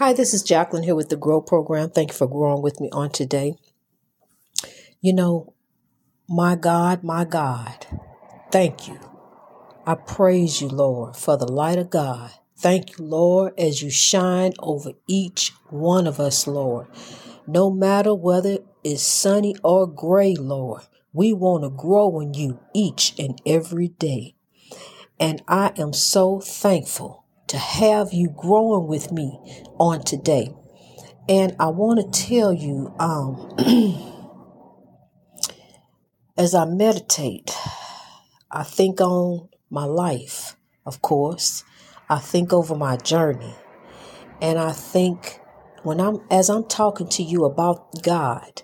Hi, this is Jacqueline here with the Grow Program. Thank you for growing with me on today. You know, my God, my God, thank you. I praise you, Lord, for the light of God. Thank you, Lord, as you shine over each one of us, Lord. No matter whether it's sunny or gray, Lord, we want to grow in you each and every day. And I am so thankful to have you growing with me on today. And I want to tell you, um, as I meditate, I think on my life, of course. I think over my journey. And I think when I'm, as I'm talking to you about God,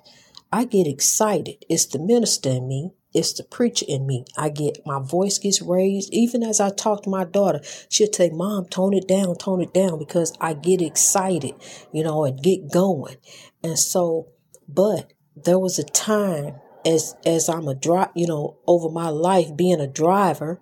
I get excited. It's the minister in me it's the preacher in me. I get my voice gets raised. Even as I talk to my daughter, she'll say, Mom, tone it down, tone it down, because I get excited, you know, and get going. And so, but there was a time as as I'm a drive, you know, over my life being a driver,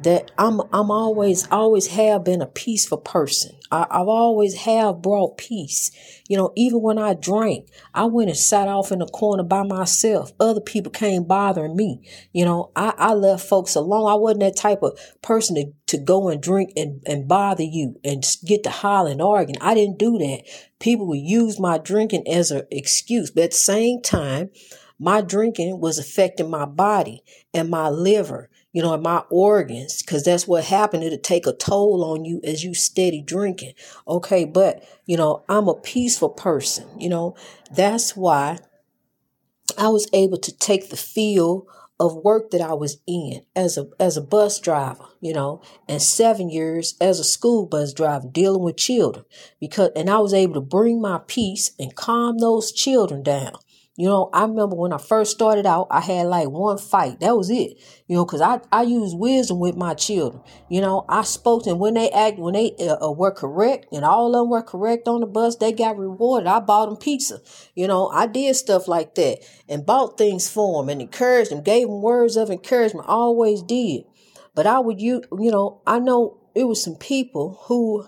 that I'm I'm always always have been a peaceful person. I, have always have brought peace. You know, even when I drank, I went and sat off in the corner by myself. Other people came bothering me. You know, I, I left folks alone. I wasn't that type of person to, to go and drink and, and bother you and get to hollering, arguing. I didn't do that. People would use my drinking as an excuse. But at the same time, my drinking was affecting my body and my liver you know, in my organs, because that's what happened. It'll take a toll on you as you steady drinking. Okay, but you know, I'm a peaceful person. You know, that's why I was able to take the field of work that I was in as a as a bus driver, you know, and seven years as a school bus driver dealing with children because and I was able to bring my peace and calm those children down. You know, I remember when I first started out, I had like one fight. That was it. You know, because I, I use wisdom with my children. You know, I spoke to them when they act, when they uh, uh, were correct, and all of them were correct on the bus, they got rewarded. I bought them pizza. You know, I did stuff like that and bought things for them and encouraged them, gave them words of encouragement, always did. But I would, you, you know, I know it was some people who,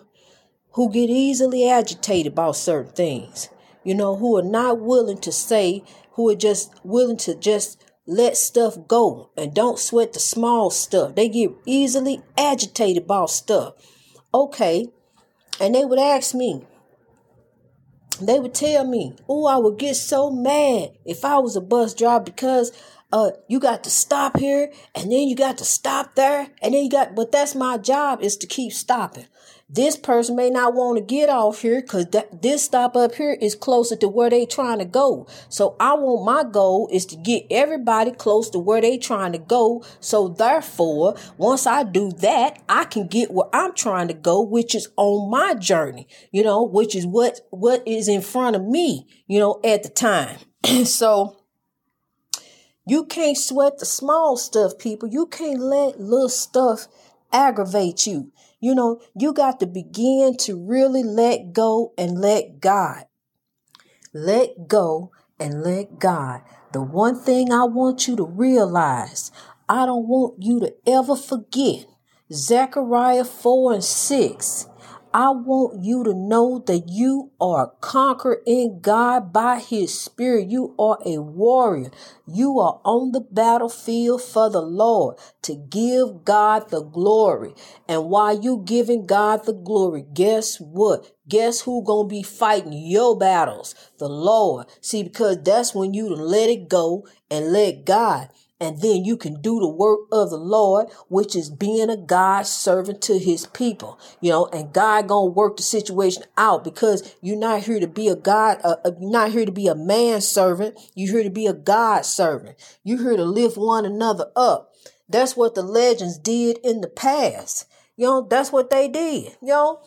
who get easily agitated about certain things you know, who are not willing to say, who are just willing to just let stuff go and don't sweat the small stuff. They get easily agitated about stuff. Okay. And they would ask me, they would tell me, oh, I would get so mad if I was a bus driver because uh, you got to stop here and then you got to stop there and then you got, but that's my job is to keep stopping. This person may not want to get off here because th- this stop up here is closer to where they trying to go. So I want my goal is to get everybody close to where they trying to go. So therefore, once I do that, I can get where I'm trying to go, which is on my journey, you know, which is what, what is in front of me, you know, at the time. so, you can't sweat the small stuff, people. You can't let little stuff aggravate you. You know, you got to begin to really let go and let God. Let go and let God. The one thing I want you to realize, I don't want you to ever forget Zechariah 4 and 6. I want you to know that you are conquered in God by His Spirit. You are a warrior. You are on the battlefield for the Lord to give God the glory. And while you giving God the glory, guess what? Guess who gonna be fighting your battles? The Lord. See, because that's when you let it go and let God and then you can do the work of the Lord, which is being a God servant to his people, you know, and God gonna work the situation out because you're not here to be a God, uh, uh, you're not here to be a man servant. You're here to be a God servant. You're here to lift one another up. That's what the legends did in the past. You know, that's what they did. You know,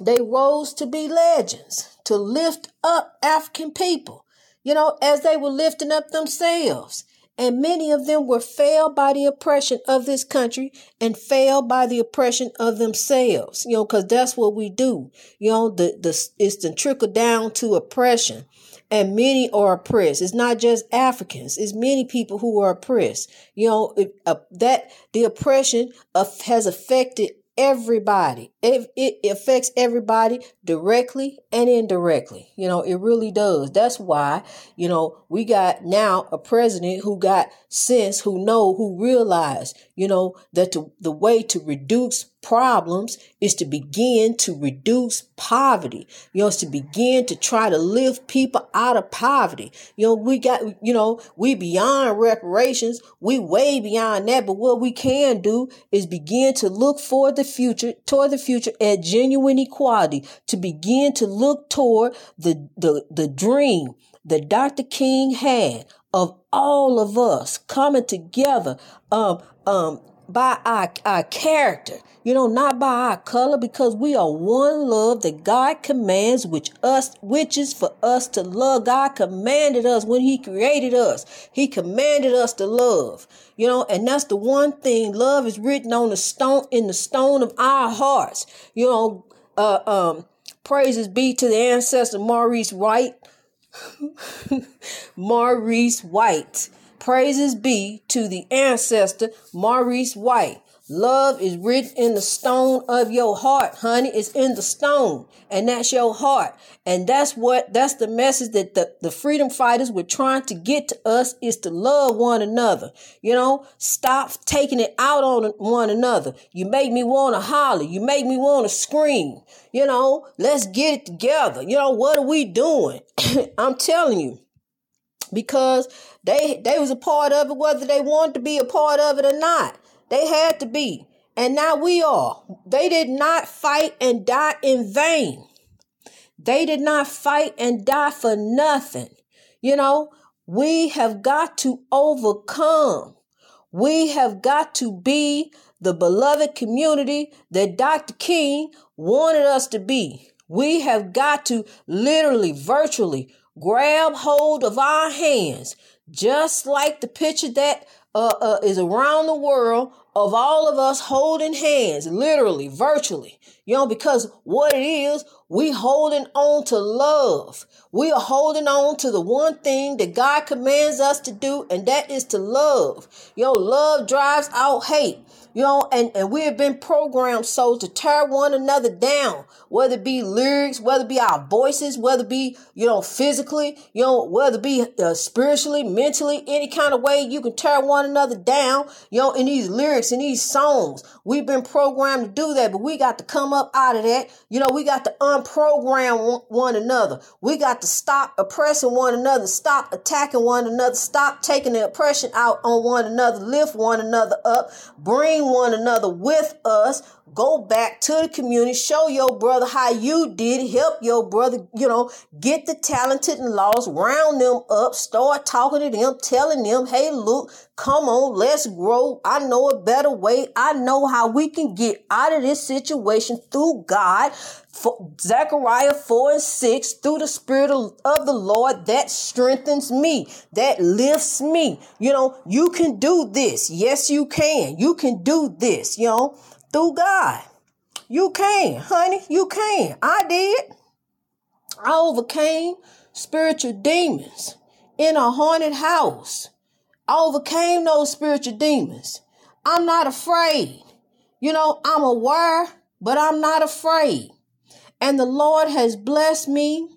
they rose to be legends, to lift up African people, you know, as they were lifting up themselves and many of them were failed by the oppression of this country and failed by the oppression of themselves. You know because that's what we do. You know the the it's the trickle down to oppression. And many are oppressed. It's not just africans. It's many people who are oppressed. You know it, uh, that the oppression of, has affected everybody. It, it affects everybody directly and indirectly. You know, it really does. That's why, you know, we got now a president who got sense, who know, who realize, you know, that the, the way to reduce problems is to begin to reduce poverty. You know, it's to begin to try to lift people out of poverty. You know, we got, you know, we beyond reparations. We way beyond that. But what we can do is begin to look for the future, toward the future at genuine equality, to begin to look toward the, the, the dream that Dr. King had of all of us coming together, um, um, by our, our character, you know, not by our color, because we are one love that God commands, which us, which is for us to love. God commanded us when He created us. He commanded us to love. You know, and that's the one thing. Love is written on the stone, in the stone of our hearts. You know, uh, um, praises be to the ancestor Maurice White. Maurice White. Praises be to the ancestor Maurice White. Love is written in the stone of your heart, honey. It's in the stone, and that's your heart. And that's what that's the message that the, the freedom fighters were trying to get to us is to love one another. You know, stop taking it out on one another. You make me want to holler. You make me want to scream. You know, let's get it together. You know, what are we doing? I'm telling you. Because they they was a part of it, whether they wanted to be a part of it or not. They had to be. And now we are. They did not fight and die in vain. They did not fight and die for nothing. You know, we have got to overcome. We have got to be the beloved community that Dr. King wanted us to be. We have got to literally, virtually grab hold of our hands, just like the picture that uh, uh, is around the world of all of us holding hands, literally, virtually. You know, because what it is, we holding on to love. We are holding on to the one thing that God commands us to do, and that is to love. You know, love drives out hate. You know, and, and we have been programmed so to tear one another down, whether it be lyrics, whether it be our voices, whether it be, you know, physically, you know, whether it be uh, spiritually, mentally, any kind of way you can tear one another down, you know, in these lyrics, in these songs. We've been programmed to do that, but we got to come up out of that. You know, we got to unprogram one another. We got to stop oppressing one another, stop attacking one another, stop taking the oppression out on one another, lift one another up, bring bring one another with us. Go back to the community, show your brother how you did, help your brother, you know, get the talented and lost, round them up, start talking to them, telling them, hey, look, come on, let's grow. I know a better way. I know how we can get out of this situation through God. For Zechariah 4 and 6, through the Spirit of, of the Lord that strengthens me, that lifts me. You know, you can do this. Yes, you can. You can do this, you know through God. You can, honey. You can. I did. I overcame spiritual demons in a haunted house. I overcame those spiritual demons. I'm not afraid. You know, I'm aware, but I'm not afraid. And the Lord has blessed me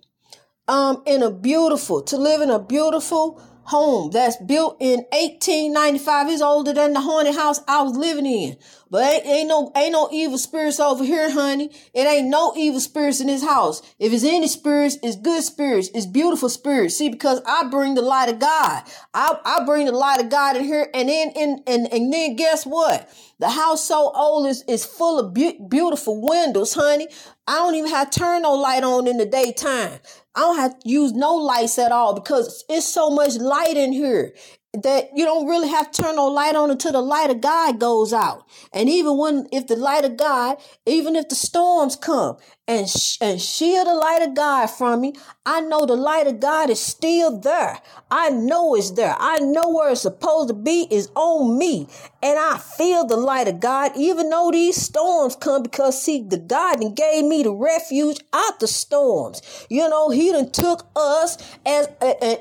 um in a beautiful to live in a beautiful home that's built in 1895. It's older than the haunted house I was living in. But ain't, ain't no ain't no evil spirits over here, honey. It ain't no evil spirits in this house. If it's any spirits, it's good spirits. It's beautiful spirits. See, because I bring the light of God. I, I bring the light of God in here, and then in and, and then guess what? The house so old is is full of be- beautiful windows, honey. I don't even have to turn no light on in the daytime. I don't have to use no lights at all because it's so much light in here that you don't really have to turn no light on until the light of God goes out. And even when, if the light of God, even if the storms come and, sh- and shield the light of God from me, I know the light of God is still there. I know it's there. I know where it's supposed to be is on me. and I feel the light of God, even though these storms come, because see, the God and gave me the refuge out the storms. You know, He done took us and,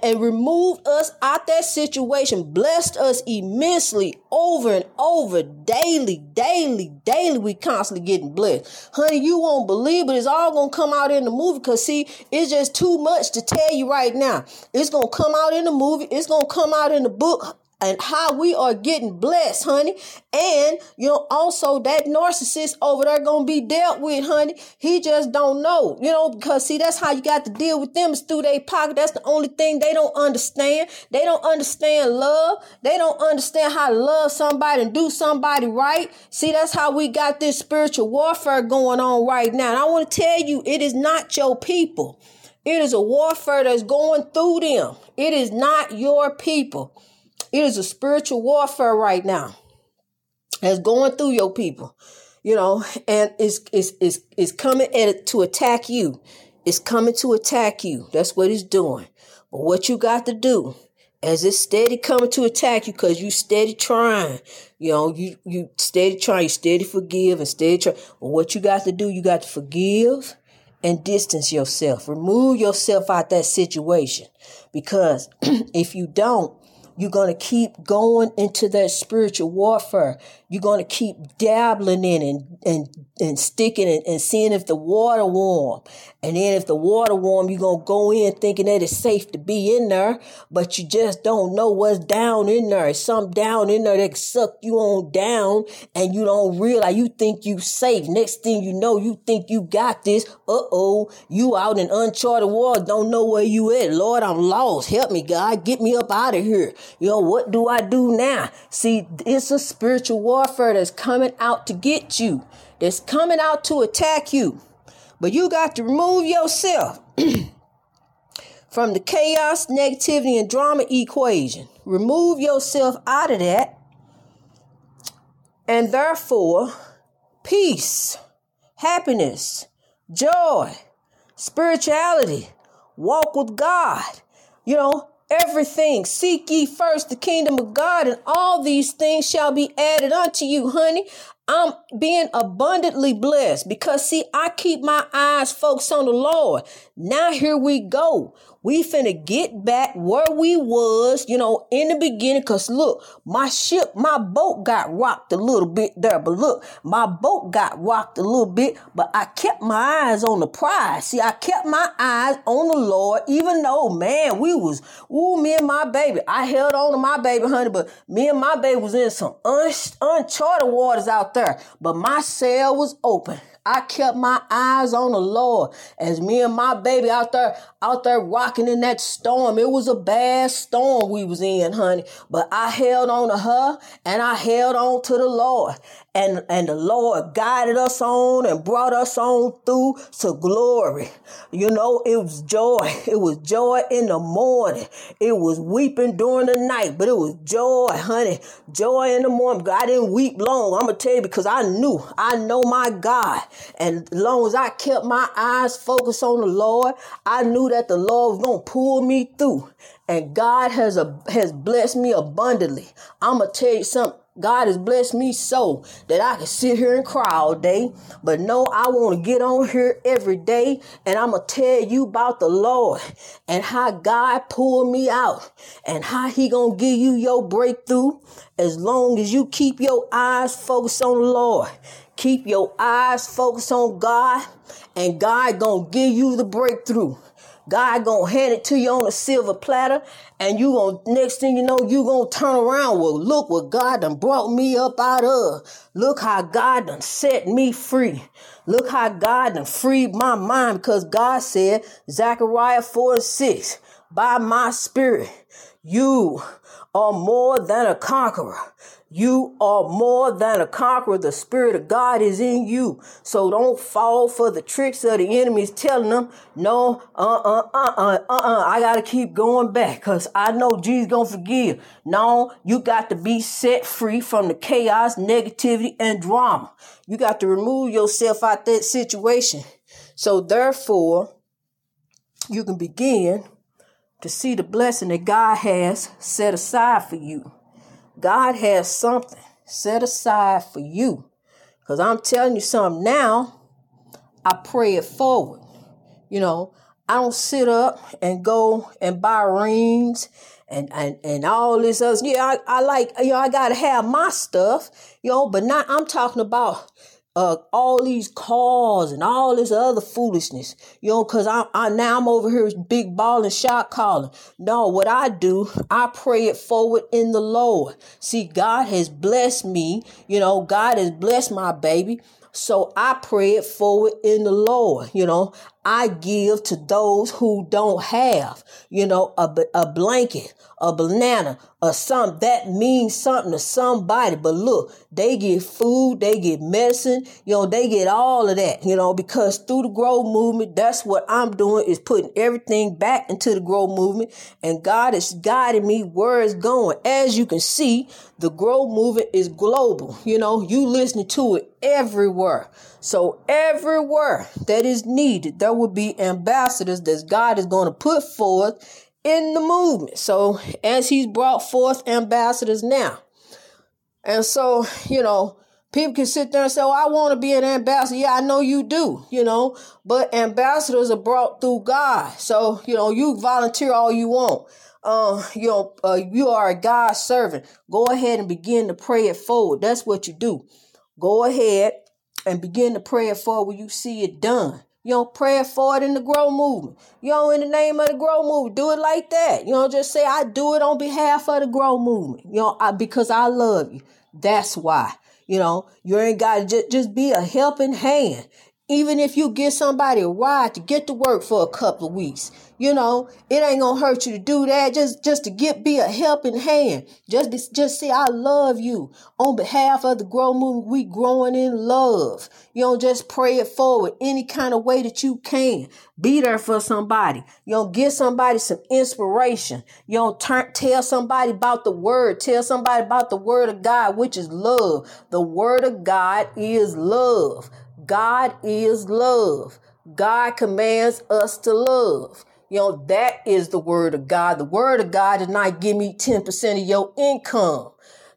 and removed us out that situation, blessed us immensely over and over, daily, daily, daily. We constantly getting blessed, honey. You won't believe, but it's all gonna come out in the movie. Cause see, it's just too much to tell you right now. It's gonna come out in the movie. It's gonna come out in the book and how we are getting blessed, honey. And you know, also that narcissist over there gonna be dealt with, honey. He just don't know, you know, because see, that's how you got to deal with them is through their pocket. That's the only thing they don't understand. They don't understand love. They don't understand how to love somebody and do somebody right. See, that's how we got this spiritual warfare going on right now. And I want to tell you, it is not your people. It is a warfare that's going through them. It is not your people. It is a spiritual warfare right now that's going through your people, you know, and it's, it's, it's, it's coming at to attack you. It's coming to attack you. That's what it's doing. But what you got to do as it's steady coming to attack you because you steady trying, you know, you, you steady trying, you steady forgive and steady try. But what you got to do, you got to forgive and distance yourself. Remove yourself out that situation because if you don't, you're going to keep going into that spiritual warfare. You're going to keep dabbling in and, and, and sticking and, and seeing if the water warm. And then if the water warm, you're going to go in thinking that it's safe to be in there, but you just don't know what's down in there. It's something down in there that suck you on down and you don't realize you think you safe. Next thing you know, you think you got this. Uh-oh, you out in uncharted waters, don't know where you at. Lord, I'm lost. Help me, God. Get me up out of here. You know, what do I do now? See, it's a spiritual warfare that's coming out to get you, that's coming out to attack you. But you got to remove yourself from the chaos, negativity, and drama equation. Remove yourself out of that. And therefore, peace, happiness, joy, spirituality, walk with God. You know, everything. Seek ye first the kingdom of God, and all these things shall be added unto you, honey. I'm being abundantly blessed because see, I keep my eyes focused on the Lord. Now here we go. We finna get back where we was, you know, in the beginning. Cause look, my ship, my boat got rocked a little bit there. But look, my boat got rocked a little bit, but I kept my eyes on the prize. See, I kept my eyes on the Lord, even though, man, we was, ooh, me and my baby. I held on to my baby, honey, but me and my baby was in some un- uncharted waters out there. But my cell was open. I kept my eyes on the Lord as me and my baby out there, out there rocking in that storm. It was a bad storm we was in, honey, but I held on to her and I held on to the Lord and, and the Lord guided us on and brought us on through to glory. You know, it was joy. It was joy in the morning. It was weeping during the night, but it was joy, honey. Joy in the morning. I didn't weep long. I'm going to tell you because I knew, I know my God. And as long as I kept my eyes focused on the Lord, I knew that the Lord was going to pull me through. And God has a, has blessed me abundantly. I'm going to tell you something. God has blessed me so that I can sit here and cry all day. But no, I want to get on here every day and I'm going to tell you about the Lord and how God pulled me out and how he going to give you your breakthrough as long as you keep your eyes focused on the Lord. Keep your eyes focused on God and God going to give you the breakthrough. God gonna hand it to you on a silver platter, and you gonna next thing you know, you gonna turn around. Well, look what God done brought me up out of. Look how God done set me free. Look how God done freed my mind because God said, Zechariah 4 and 6, by my spirit, you are more than a conqueror. You are more than a conqueror. The Spirit of God is in you. So don't fall for the tricks of the enemies telling them, no, uh, uh, uh, uh, uh, uh, I gotta keep going back because I know Jesus gonna forgive. No, you got to be set free from the chaos, negativity, and drama. You got to remove yourself out that situation. So therefore, you can begin to see the blessing that God has set aside for you. God has something set aside for you. Because I'm telling you something now, I pray it forward. You know, I don't sit up and go and buy rings and and, and all this other. Yeah, I, I like, you know, I got to have my stuff, you know, but not, I'm talking about uh, all these calls and all this other foolishness, you know, cause I, I now I'm over here big ball and shot calling. No, what I do, I pray it forward in the Lord. See, God has blessed me, you know, God has blessed my baby. So I pray it forward in the Lord. You know, I give to those who don't have, you know, a, a blanket, a banana, or something that means something to somebody. But look, they get food, they get medicine, you know, they get all of that, you know, because through the grow movement, that's what I'm doing is putting everything back into the grow movement. And God is guiding me where it's going. As you can see, the grow movement is global. You know, you listening to it everywhere. So everywhere that is needed, there will be ambassadors that God is going to put forth in the movement. So as he's brought forth ambassadors now. And so, you know, people can sit there and say, oh, I want to be an ambassador. Yeah, I know you do, you know, but ambassadors are brought through God. So, you know, you volunteer all you want. Uh, you know, uh, you are a God servant. Go ahead and begin to pray it forward. That's what you do. Go ahead and begin to pray it forward when you see it done. You know, pray for it in the grow movement. You know, in the name of the grow movement, do it like that. You know, just say, I do it on behalf of the grow movement. You know, I, because I love you. That's why. You know, you ain't got to just, just be a helping hand. Even if you get somebody a ride to get to work for a couple of weeks, you know, it ain't gonna hurt you to do that. Just, just to get be a helping hand. Just, just say I love you on behalf of the grow movement. We growing in love. You know, just pray it forward any kind of way that you can. Be there for somebody. You know, give somebody some inspiration. You know, turn, tell somebody about the word. Tell somebody about the word of God, which is love. The word of God is love. God is love. God commands us to love. You know, that is the word of God. The word of God did not give me 10% of your income.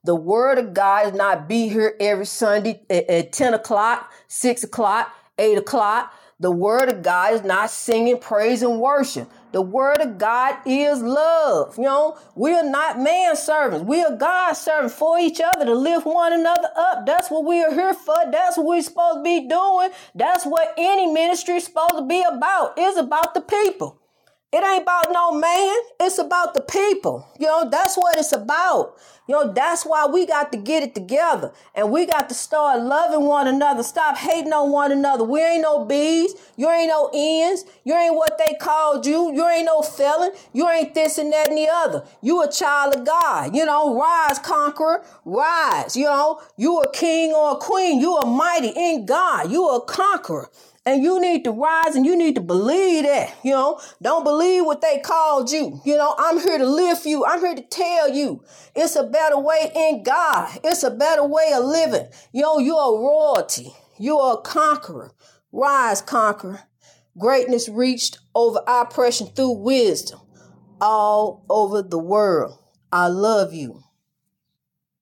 The word of God does not be here every Sunday at, at 10 o'clock, 6 o'clock, 8 o'clock. The word of God is not singing praise and worship. The word of God is love. You know, we are not man servants. We are God servants for each other to lift one another up. That's what we are here for. That's what we're supposed to be doing. That's what any ministry is supposed to be about. It's about the people. It ain't about no man. It's about the people. You know, that's what it's about. You know, that's why we got to get it together and we got to start loving one another. Stop hating on one another. We ain't no bees. You ain't no ends. You ain't what they called you. You ain't no felon. You ain't this and that and the other. You a child of God. You know, rise, conqueror, rise. You know, you a king or a queen. You a mighty in God. You a conqueror. And you need to rise and you need to believe that, you know, don't believe what they called you. You know, I'm here to lift you. I'm here to tell you it's a better way in God. It's a better way of living. Yo, you're a royalty. You're a conqueror. Rise, conqueror. Greatness reached over oppression through wisdom all over the world. I love you.